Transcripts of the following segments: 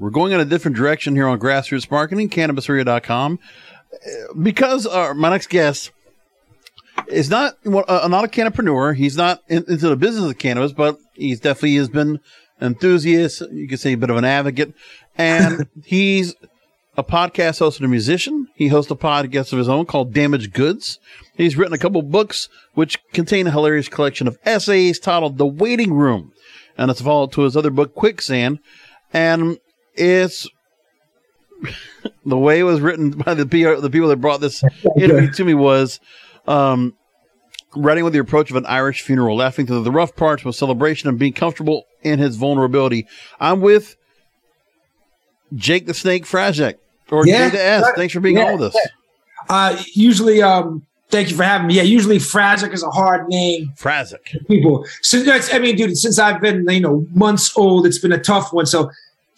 We're going in a different direction here on grassroots marketing, cannabisradio.com. Because uh, my next guest is not uh, not a cannapreneur. He's not in, into the business of cannabis, but he's definitely has been enthusiast. You could say a bit of an advocate, and he's a podcast host and a musician. He hosts a podcast of his own called Damaged Goods. He's written a couple books which contain a hilarious collection of essays titled The Waiting Room, and it's followed to his other book Quicksand. And it's the way it was written by the PR, the people that brought this interview to me was um, writing with the approach of an Irish funeral, laughing through the rough parts with celebration and being comfortable in his vulnerability. I'm with Jake the Snake Frazek or yeah, Jake the S. Thanks for being yeah, on with us. Uh, usually, um, thank you for having me. Yeah, usually Frazek is a hard name. Frazek. People. Since I mean, dude, since I've been you know months old, it's been a tough one. So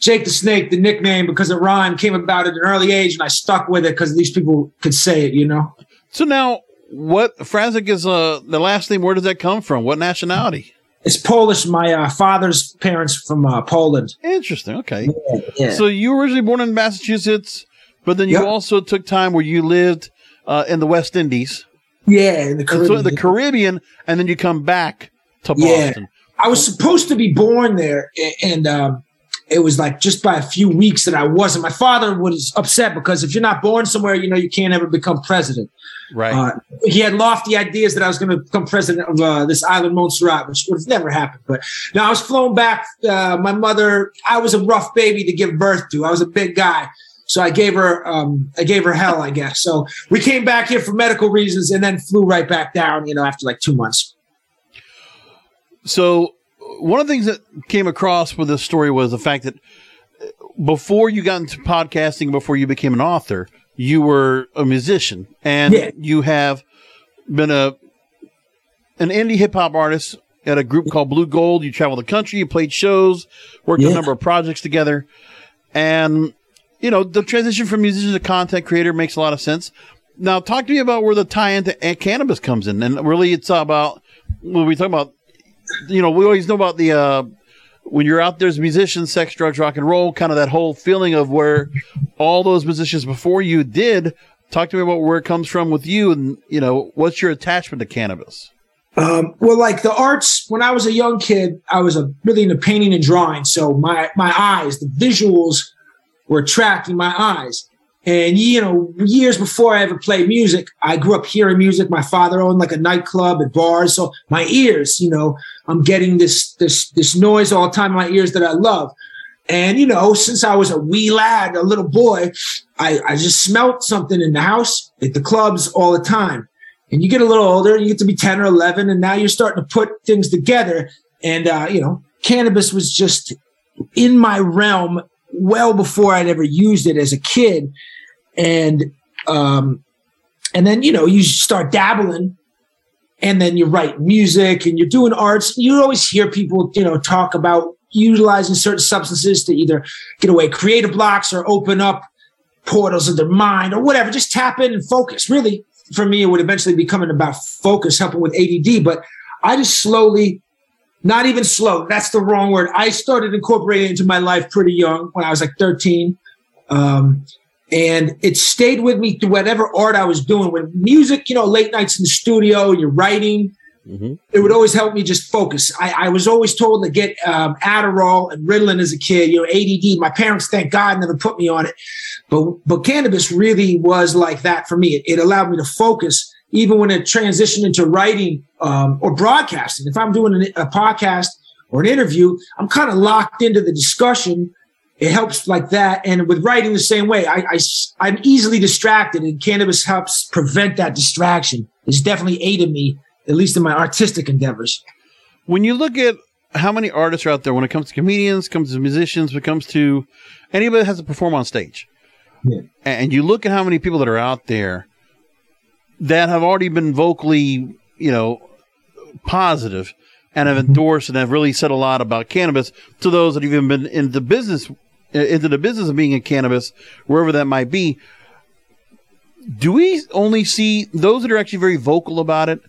Jake the Snake, the nickname, because of rhyme, came about at an early age, and I stuck with it because these people could say it, you know. So now, what Frazek is uh, the last name? Where does that come from? What nationality? It's Polish. My uh, father's parents from uh, Poland. Interesting. Okay. Yeah, yeah. So you were originally born in Massachusetts, but then you yep. also took time where you lived uh, in the West Indies. Yeah, in the Caribbean. So the Caribbean, and then you come back to Boston. Yeah. I was supposed to be born there, and um, it was like just by a few weeks that I wasn't. My father was upset because if you're not born somewhere, you know, you can't ever become president. Right. Uh, he had lofty ideas that I was going to become president of uh, this island, Montserrat, which would have never happened. But now I was flown back. Uh, my mother, I was a rough baby to give birth to. I was a big guy. So I gave her, um, I gave her hell, I guess. So we came back here for medical reasons and then flew right back down, you know, after like two months. So one of the things that came across with this story was the fact that uh, before you got into podcasting, before you became an author, you were a musician and yeah. you have been a an indie hip hop artist at a group called Blue Gold. You traveled the country, you played shows, worked yeah. a number of projects together, and you know the transition from musician to content creator makes a lot of sense. Now, talk to me about where the tie into cannabis comes in, and really, it's about when we talk about you know, we always know about the uh, when you're out there as a musician, sex, drugs, rock and roll, kind of that whole feeling of where all those musicians before you did. Talk to me about where it comes from with you, and you know, what's your attachment to cannabis? Um, well, like the arts, when I was a young kid, I was a, really into painting and drawing. So my my eyes, the visuals, were attracting my eyes. And you know, years before I ever played music, I grew up hearing music. My father owned like a nightclub and bars, so my ears, you know, I'm getting this this this noise all the time in my ears that I love. And you know, since I was a wee lad, a little boy, I, I just smelt something in the house, at the clubs all the time. And you get a little older, you get to be 10 or 11, and now you're starting to put things together. And, uh, you know, cannabis was just in my realm well before I'd ever used it as a kid and um, and then you know you start dabbling and then you write music and you're doing arts. You always hear people you know talk about utilizing certain substances to either get away creative blocks or open up portals of their mind or whatever. Just tap in and focus. Really for me it would eventually be coming about focus helping with ADD but i just slowly not even slow that's the wrong word. I started incorporating into my life pretty young when i was like 13 um, and it stayed with me through whatever art I was doing. When music, you know, late nights in the studio, you're writing, mm-hmm. it would always help me just focus. I, I was always told to get um, Adderall and Ritalin as a kid. You know, ADD. My parents, thank God, never put me on it, but but cannabis really was like that for me. It, it allowed me to focus, even when it transitioned into writing um, or broadcasting. If I'm doing a podcast or an interview, I'm kind of locked into the discussion it helps like that. And with writing the same way, I, I, I'm easily distracted and cannabis helps prevent that distraction. It's definitely aided me, at least in my artistic endeavors. When you look at how many artists are out there when it comes to comedians, comes to musicians, when it comes to anybody that has to perform on stage, yeah. and you look at how many people that are out there that have already been vocally, you know, positive and have endorsed and have really said a lot about cannabis to those that have even been in the business into the business of being in cannabis, wherever that might be, do we only see those that are actually very vocal about it?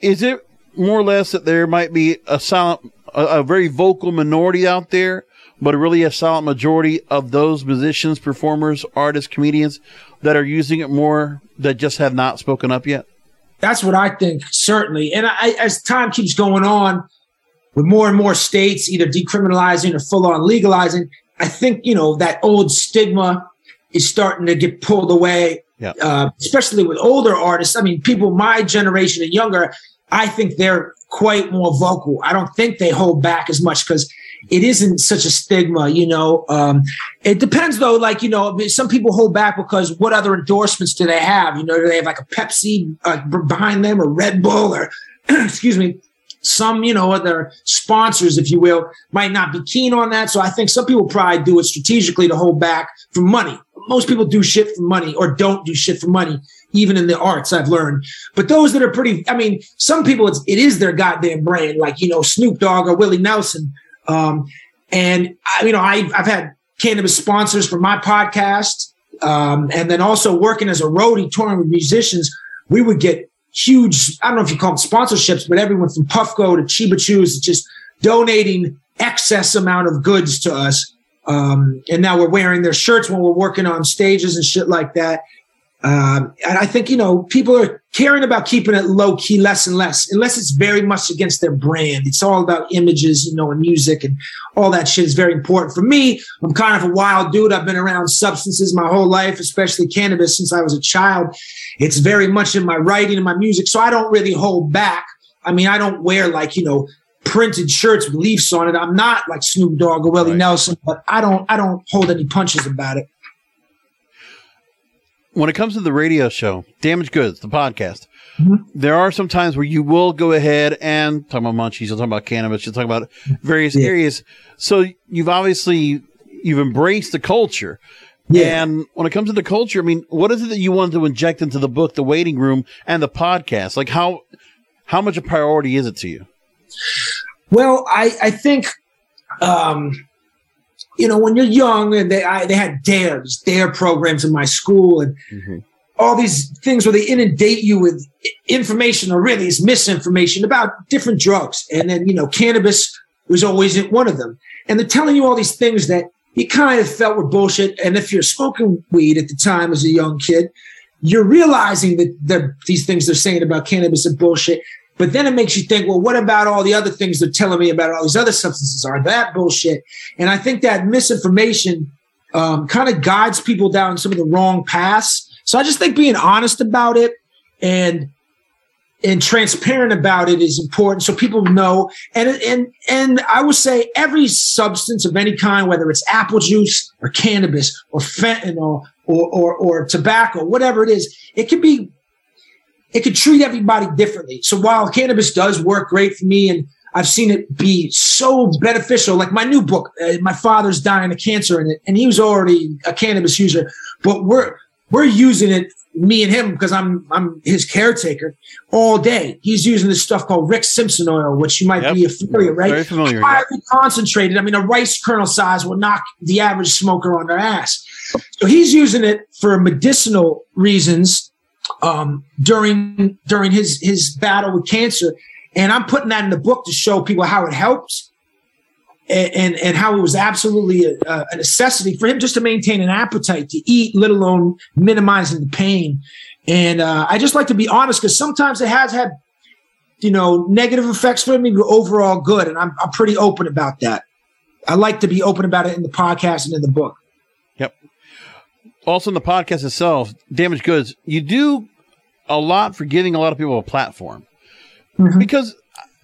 Is it more or less that there might be a silent, a, a very vocal minority out there, but really a silent majority of those musicians, performers, artists, comedians that are using it more that just have not spoken up yet? That's what I think, certainly. And I, as time keeps going on, with more and more states either decriminalizing or full on legalizing, I think, you know, that old stigma is starting to get pulled away, yeah. uh, especially with older artists. I mean, people my generation and younger, I think they're quite more vocal. I don't think they hold back as much because it isn't such a stigma, you know. Um, it depends though, like, you know, some people hold back because what other endorsements do they have? You know, do they have like a Pepsi uh, behind them or Red Bull or, excuse me, some, you know, other sponsors, if you will, might not be keen on that. So I think some people probably do it strategically to hold back for money. Most people do shit for money or don't do shit for money, even in the arts, I've learned. But those that are pretty, I mean, some people, it's, it is their goddamn brand, like, you know, Snoop Dogg or Willie Nelson. Um, and, I, you know, I, I've had cannabis sponsors for my podcast. Um, and then also working as a roadie touring with musicians, we would get huge, I don't know if you call them sponsorships, but everyone from Puffco to Chiba Chews just donating excess amount of goods to us. Um, and now we're wearing their shirts when we're working on stages and shit like that. Um, and I think, you know, people are caring about keeping it low key less and less, unless it's very much against their brand. It's all about images, you know, and music and all that shit is very important. For me, I'm kind of a wild dude. I've been around substances my whole life, especially cannabis since I was a child. It's very much in my writing and my music. So I don't really hold back. I mean, I don't wear like, you know, printed shirts with Leafs on it. I'm not like Snoop Dogg or Willie right. Nelson, but I don't I don't hold any punches about it when it comes to the radio show, Damaged Goods, the podcast, mm-hmm. there are some times where you will go ahead and talk about munchies, you'll talk about cannabis, you'll talk about various yeah. areas. So you've obviously you've embraced the culture. Yeah. And when it comes to the culture, I mean, what is it that you want to inject into the book, the waiting room, and the podcast? Like how how much a priority is it to you? Well, I I think um, you know, when you're young and they I, they had dare these dare programs in my school and mm-hmm. all these things where they inundate you with information or really is misinformation about different drugs. And then, you know, cannabis was always one of them. And they're telling you all these things that you kind of felt were bullshit. And if you're smoking weed at the time as a young kid, you're realizing that these things they're saying about cannabis are bullshit. But then it makes you think, well, what about all the other things they're telling me about all these other substances? Are that bullshit? And I think that misinformation um, kind of guides people down some of the wrong paths. So I just think being honest about it and and transparent about it is important so people know and and and I would say every substance of any kind whether it's apple juice or cannabis or fentanyl or or, or tobacco whatever it is it can be it could treat everybody differently. So while cannabis does work great for me and I've seen it be so beneficial, like my new book, uh, my father's dying of cancer it, and he was already a cannabis user, but we're, we're using it, me and him, because I'm, I'm his caretaker all day. He's using this stuff called Rick Simpson oil, which you might yep. be familiar, right? Very familiar. Highly concentrated. I mean, a rice kernel size will knock the average smoker on their ass. So he's using it for medicinal reasons um, during during his his battle with cancer, and I'm putting that in the book to show people how it helps, and and, and how it was absolutely a, a, necessity for him just to maintain an appetite to eat, let alone minimizing the pain. And uh, I just like to be honest because sometimes it has had you know, negative effects for me, but overall good. And I'm, I'm pretty open about that. I like to be open about it in the podcast and in the book. Also, in the podcast itself, Damaged Goods, you do a lot for giving a lot of people a platform. Mm-hmm. Because,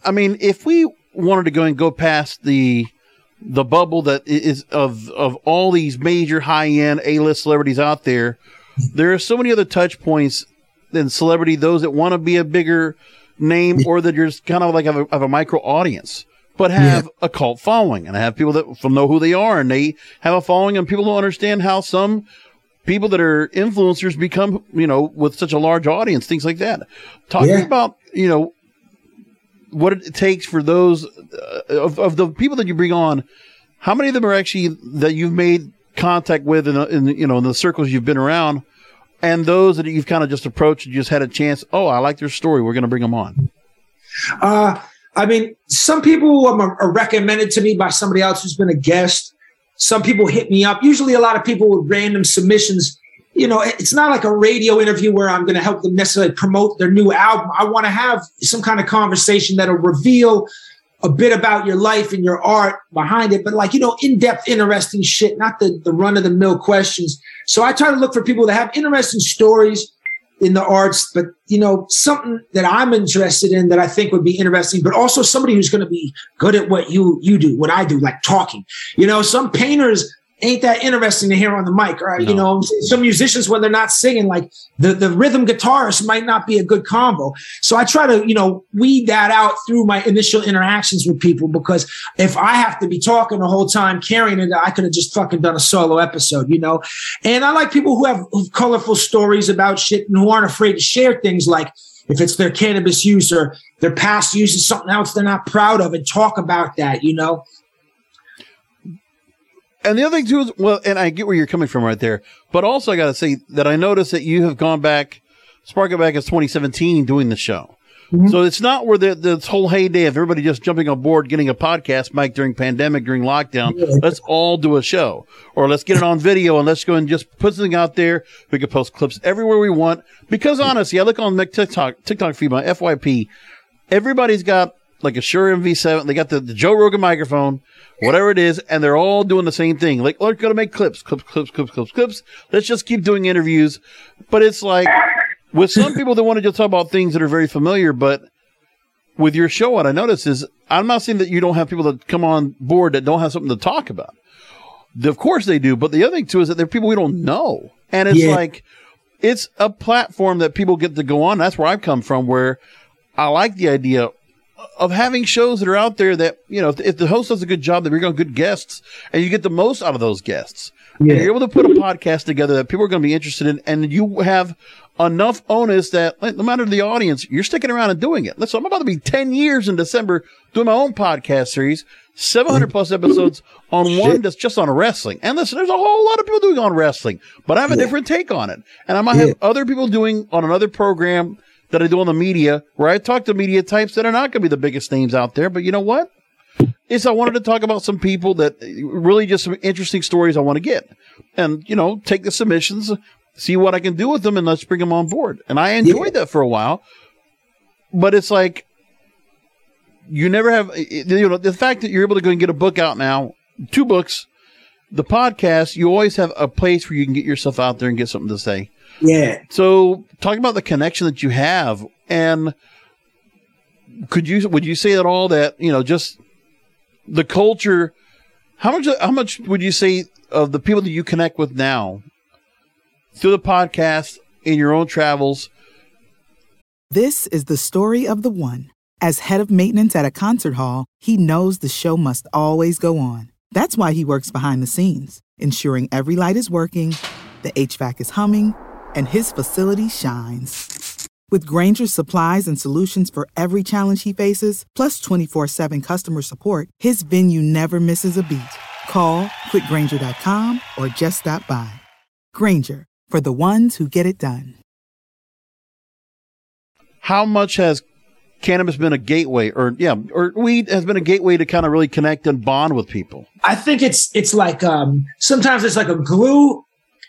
I mean, if we wanted to go and go past the the bubble that is of of all these major high end A list celebrities out there, there are so many other touch points than celebrity. Those that want to be a bigger name, or that you're just kind of like have a, have a micro audience, but have yeah. a cult following, and have people that know who they are, and they have a following, and people don't understand how some people that are influencers become, you know, with such a large audience, things like that. Talking yeah. about, you know, what it takes for those uh, of, of the people that you bring on. How many of them are actually that you've made contact with in, in you know in the circles you've been around, and those that you've kind of just approached and just had a chance. Oh, I like their story. We're going to bring them on. Uh, I mean, some people are recommended to me by somebody else who's been a guest. Some people hit me up. Usually, a lot of people with random submissions you know, it's not like a radio interview where I'm going to help them necessarily promote their new album. I want to have some kind of conversation that'll reveal a bit about your life and your art behind it, but like, you know, in depth, interesting shit, not the, the run of the mill questions. So I try to look for people that have interesting stories in the arts, but, you know, something that I'm interested in that I think would be interesting, but also somebody who's going to be good at what you, you do, what I do, like talking. You know, some painters ain't that interesting to hear on the mic. Or, no. you know, some musicians, when they're not singing, like the, the rhythm guitarist might not be a good combo. So I try to, you know, weed that out through my initial interactions with people because if I have to be talking the whole time carrying it, I could have just fucking done a solo episode, you know? And I like people who have colorful stories about shit and who aren't afraid to share things like, if it's their cannabis use or their past use of something else they're not proud of and talk about that, you know? And the other thing too is, well, and I get where you're coming from right there, but also I got to say that I noticed that you have gone back, Spark It Back as 2017 doing the show. Mm-hmm. So it's not where the this whole heyday of everybody just jumping on board, getting a podcast mic during pandemic, during lockdown. Yeah. Let's all do a show, or let's get it on video and let's go and just put something out there. We can post clips everywhere we want. Because honestly, I look on my TikTok TikTok feed, my FYP. Everybody's got like a Shure MV7. They got the, the Joe Rogan microphone whatever it is, and they're all doing the same thing. Like, we're going to make clips, clips, clips, clips, clips, clips. Let's just keep doing interviews. But it's like with some people that want to just talk about things that are very familiar, but with your show, what I notice is I'm not saying that you don't have people that come on board that don't have something to talk about. Of course they do, but the other thing too is that there are people we don't know, and it's yeah. like it's a platform that people get to go on. That's where I've come from, where I like the idea of having shows that are out there that you know if, if the host does a good job, they bring on good guests, and you get the most out of those guests. Yeah. You're able to put a podcast together that people are going to be interested in, and you have enough onus that no matter the audience, you're sticking around and doing it. So I'm about to be 10 years in December doing my own podcast series, 700 plus episodes on one that's just on wrestling. And listen, there's a whole lot of people doing on wrestling, but I have a yeah. different take on it. And I might yeah. have other people doing on another program that I do on the media, where I talk to media types that are not going to be the biggest names out there. But you know what? Is I wanted to talk about some people that really just some interesting stories I want to get, and you know, take the submissions, see what I can do with them, and let's bring them on board. And I enjoyed yeah. that for a while, but it's like you never have you know the fact that you're able to go and get a book out now, two books, the podcast. You always have a place where you can get yourself out there and get something to say. Yeah. So talk about the connection that you have and could you would you say at all that, you know, just the culture how much how much would you say of the people that you connect with now through the podcast in your own travels? This is the story of the one. As head of maintenance at a concert hall, he knows the show must always go on. That's why he works behind the scenes, ensuring every light is working, the HVAC is humming and his facility shines. With Grainger's supplies and solutions for every challenge he faces, plus 24 7 customer support, his venue never misses a beat. Call quickgrainger.com or just stop by. Grainger, for the ones who get it done. How much has cannabis been a gateway or yeah or weed has been a gateway to kind of really connect and bond with people i think it's it's like um sometimes it's like a glue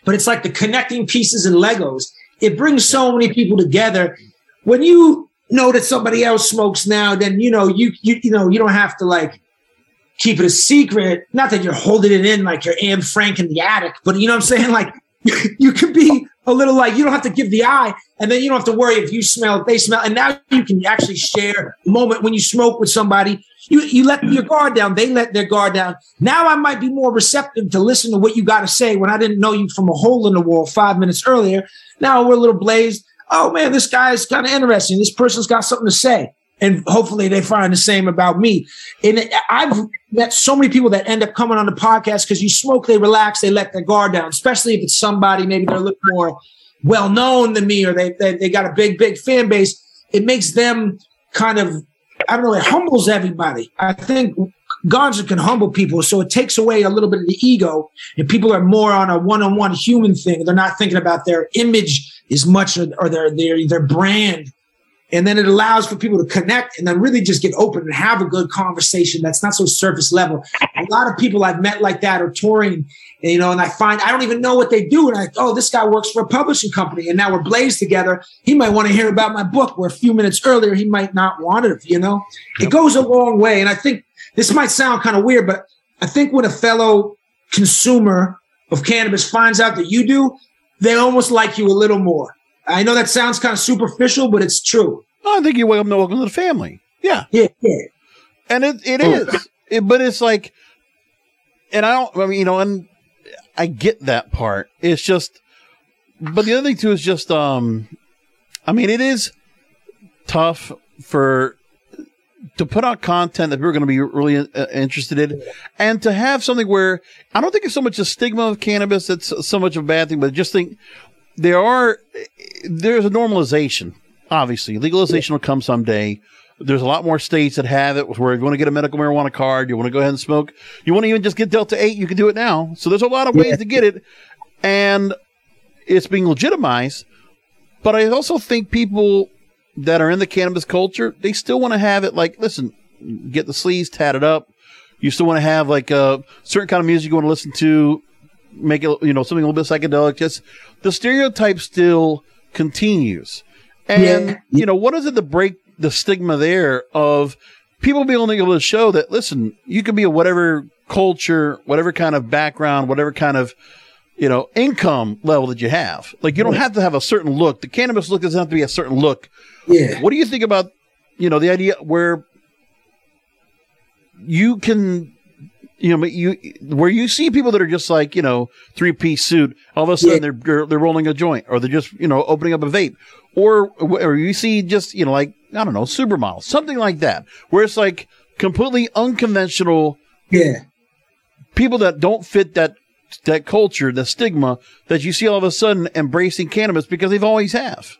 but it's like the connecting pieces and Legos. It brings so many people together. When you know that somebody else smokes now, then you know you you you know you don't have to like keep it a secret. Not that you're holding it in like you're Anne Frank in the attic, but you know what I'm saying? Like you can be a little like you don't have to give the eye, and then you don't have to worry if you smell, if they smell, and now you can actually share a moment when you smoke with somebody. You you let your guard down, they let their guard down. Now I might be more receptive to listen to what you got to say when I didn't know you from a hole in the wall five minutes earlier. Now we're a little blazed. Oh man, this guy is kind of interesting. This person's got something to say and hopefully they find the same about me. And I've met so many people that end up coming on the podcast because you smoke, they relax, they let their guard down, especially if it's somebody maybe they're a little more well known than me or they, they, they got a big, big fan base. It makes them kind of, I don't know, it humbles everybody. I think Ganja can humble people. So it takes away a little bit of the ego and people are more on a one-on-one human thing. They're not thinking about their image as much or their, their, their brand and then it allows for people to connect and then really just get open and have a good conversation that's not so surface level. A lot of people I've met like that are touring, you know, and I find I don't even know what they do. And I, oh, this guy works for a publishing company and now we're blazed together. He might want to hear about my book where a few minutes earlier he might not want it, you know? Yep. It goes a long way. And I think this might sound kind of weird, but I think when a fellow consumer of cannabis finds out that you do, they almost like you a little more I know that sounds kind of superficial, but it's true. I think you're welcome to welcome to the family. Yeah. Yeah. yeah. And it, it is. It, but it's like, and I don't, I mean, you know, and I get that part. It's just, but the other thing too is just, um, I mean, it is tough for, to put out content that people are going to be really uh, interested in and to have something where I don't think it's so much a stigma of cannabis that's so much of a bad thing, but just think there are there's a normalization. Obviously, legalization will come someday. There's a lot more states that have it where you want to get a medical marijuana card, you want to go ahead and smoke, you want to even just get Delta 8, you can do it now. So there's a lot of ways yeah. to get it. And it's being legitimized. But I also think people that are in the cannabis culture, they still want to have it like, listen, get the sleeves tatted up. You still want to have like a certain kind of music you want to listen to, make it, you know, something a little bit psychedelic. Just the stereotype still continues. And, yeah. you know, what is it to break the stigma there of people being able to show that, listen, you can be a whatever culture, whatever kind of background, whatever kind of, you know, income level that you have. Like, you don't have to have a certain look. The cannabis look doesn't have to be a certain look. Yeah. What do you think about, you know, the idea where you can you know, but you where you see people that are just like you know three piece suit, all of a sudden yeah. they're, they're, they're rolling a joint, or they're just you know opening up a vape, or or you see just you know like I don't know supermodels, something like that, where it's like completely unconventional. Yeah, people that don't fit that that culture, the stigma that you see all of a sudden embracing cannabis because they've always have.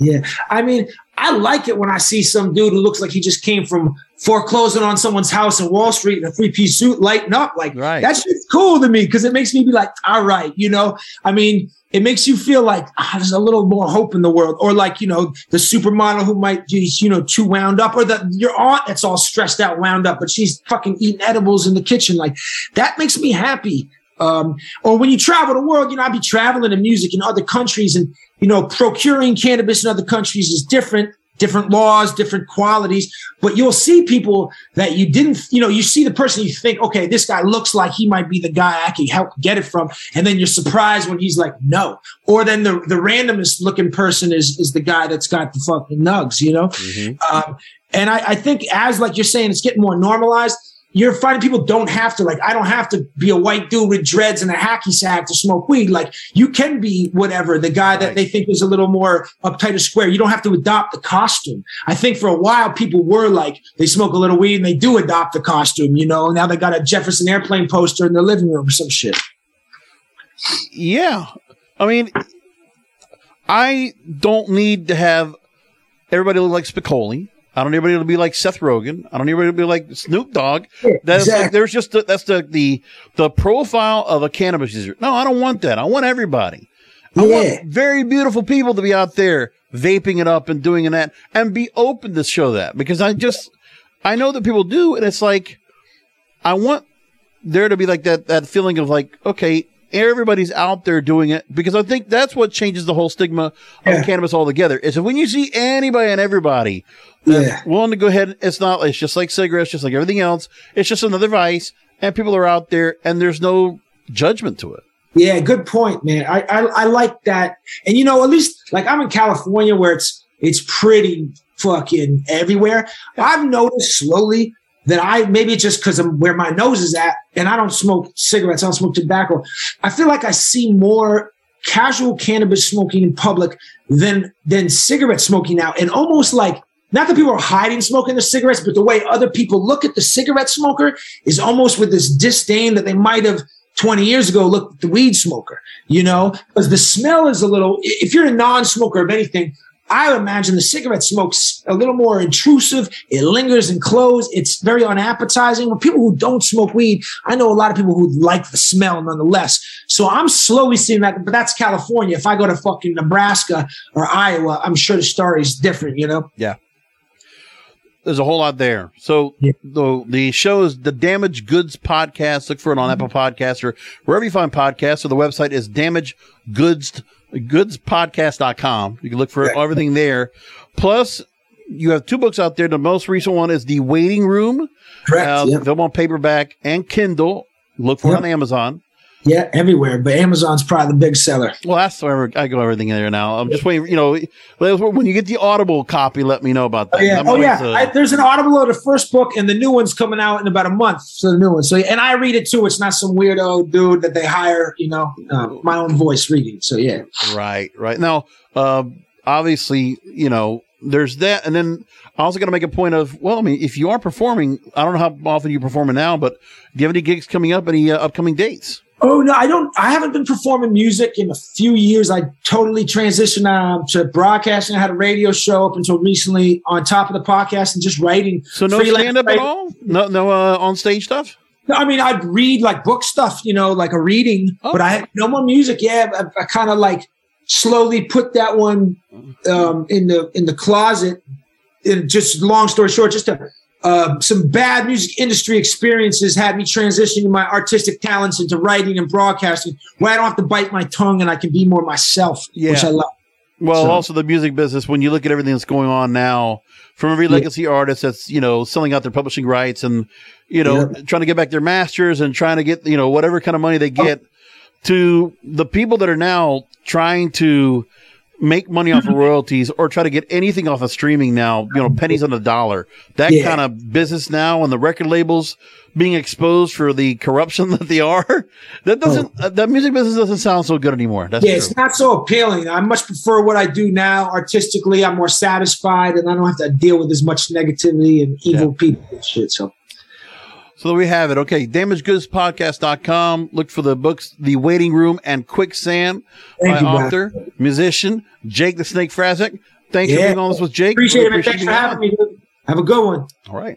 Yeah. I mean, I like it when I see some dude who looks like he just came from foreclosing on someone's house in Wall Street in a three piece suit lighting up. Like, right. that's just cool to me because it makes me be like, all right, you know, I mean, it makes you feel like ah, there's a little more hope in the world. Or like, you know, the supermodel who might be, you know, too wound up or the, your aunt that's all stressed out, wound up, but she's fucking eating edibles in the kitchen. Like that makes me happy um, or when you travel the world, you know, I'd be traveling in music in other countries and, you know, procuring cannabis in other countries is different, different laws, different qualities. But you'll see people that you didn't, you know, you see the person, you think, okay, this guy looks like he might be the guy I can help get it from. And then you're surprised when he's like, no. Or then the, the randomest looking person is, is the guy that's got the fucking nugs, you know? Mm-hmm. Um, and I, I think as like you're saying, it's getting more normalized you're finding people don't have to like i don't have to be a white dude with dreads and a hacky sack to smoke weed. Like you can be whatever the guy that they think is a little more uptight or square. You don't have to adopt the costume. I think for a while people were like they smoke a little weed and they do adopt the costume you know? Now they got a Jefferson Airplane poster in their living room or some shit. Yeah. I mean i don't need to have everybody look like Spicoli I don't need anybody to be like Seth Rogen. I don't need anybody to be like Snoop Dogg. That's exactly. like, there's just the, that's the, the the profile of a cannabis user. No, I don't want that. I want everybody. I yeah. want very beautiful people to be out there vaping it up and doing that and be open to show that because I just I know that people do and it's like I want there to be like that that feeling of like okay everybody's out there doing it because I think that's what changes the whole stigma of Yeah. cannabis altogether. Is when you see anybody and everybody Yeah. willing to go ahead, it's not. It's just like cigarettes, just like everything else. It's just another vice, and people are out there, and there's no judgment to it. Yeah, good point, man. I, I I like that. And you know, at least like I'm in California where it's it's pretty fucking everywhere. I've noticed slowly that I maybe it's just because I'm where my nose is at, and I don't smoke cigarettes, I don't smoke tobacco. I feel like I see more casual cannabis smoking in public than than cigarette smoking now, and almost like not that people are hiding smoking the cigarettes, but the way other people look at the cigarette smoker is almost with this disdain that they might have 20 years ago looked at the weed smoker, you know, because the smell is a little, if you're a non-smoker of anything, I would imagine the cigarette smoke's a little more intrusive. It lingers in clothes. It's very unappetizing. When people who don't smoke weed, I know a lot of people who like the smell nonetheless. So I'm slowly seeing that, but that's California. If I go to fucking Nebraska or Iowa, I'm sure the story is different, you know? Yeah. There's a whole lot there. So Yeah. the the show is the Damaged Goods Podcast. Look for it on mm-hmm. Apple Podcasts or wherever you find podcasts. So the website is Damaged Goods goodspodcast.com. You can look for everything there. Plus, you have two books out there. The most recent one is The Waiting Room. Correct. Uh, yeah. Available on paperback and Kindle. Look for it on Amazon. Yeah, everywhere. But Amazon's probably the big seller. Well, that's where I go everything in there now. I'm just waiting. You know, when you get the Audible copy, let me know about that. Oh, yeah. Oh, yeah. uh, I, there's an Audible of the first book, and the new one's coming out in about a month. So the new one. So and I read it too. It's not some weirdo dude that they hire. You know, uh, my own voice reading. So yeah. Right, right. Now, uh, obviously, you know, there's that. And then I also got to make a point of, well, I mean, if you are performing, I don't know how often you're performing now, but do you have any gigs coming up, any uh, upcoming dates? Oh no, I don't. I haven't been performing music in a few years. I totally transitioned um, to broadcasting. I had a radio show up until recently, on top of the podcast, and just writing. So no stand up at all? No, no uh, on stage stuff? No, I mean, I'd read like book stuff, you know, like a reading, Oh. but I had no more music. Yeah, I, I kind of like slowly put that one um, in the in the closet. And just long story short, just a, uh, some bad music industry experiences had me transitioning my artistic talents into writing and broadcasting, where I don't have to bite my tongue and I can be more myself, which I love. Well, So- also the music business, when you look at everything that's going on now, from every Yeah. legacy artist that's, you know, selling out their publishing rights and, you know, trying to get back their masters and trying to get, you know, whatever kind of money they get to the people that are now trying to make money off of royalties or try to get anything off of streaming now, you know, pennies on the dollar. That Yeah. kind of business now and the record labels being exposed for the corruption that they are, that doesn't, uh, that music business doesn't sound so good anymore. That's Yeah, true. it's not so appealing. I much prefer what I do now artistically. I'm more satisfied and I don't have to deal with as much negativity and evil people and shit. So So there we have it. Okay. DamagedGoodsPodcast.com. Look for the books, The Waiting Room and Quicksand Thank by author, musician, Jake the Snake Frazic. Thanks for Yeah. being on this with Jake. appreciate it, Really man. Thanks for having on. me. dude. Have a good one. All right.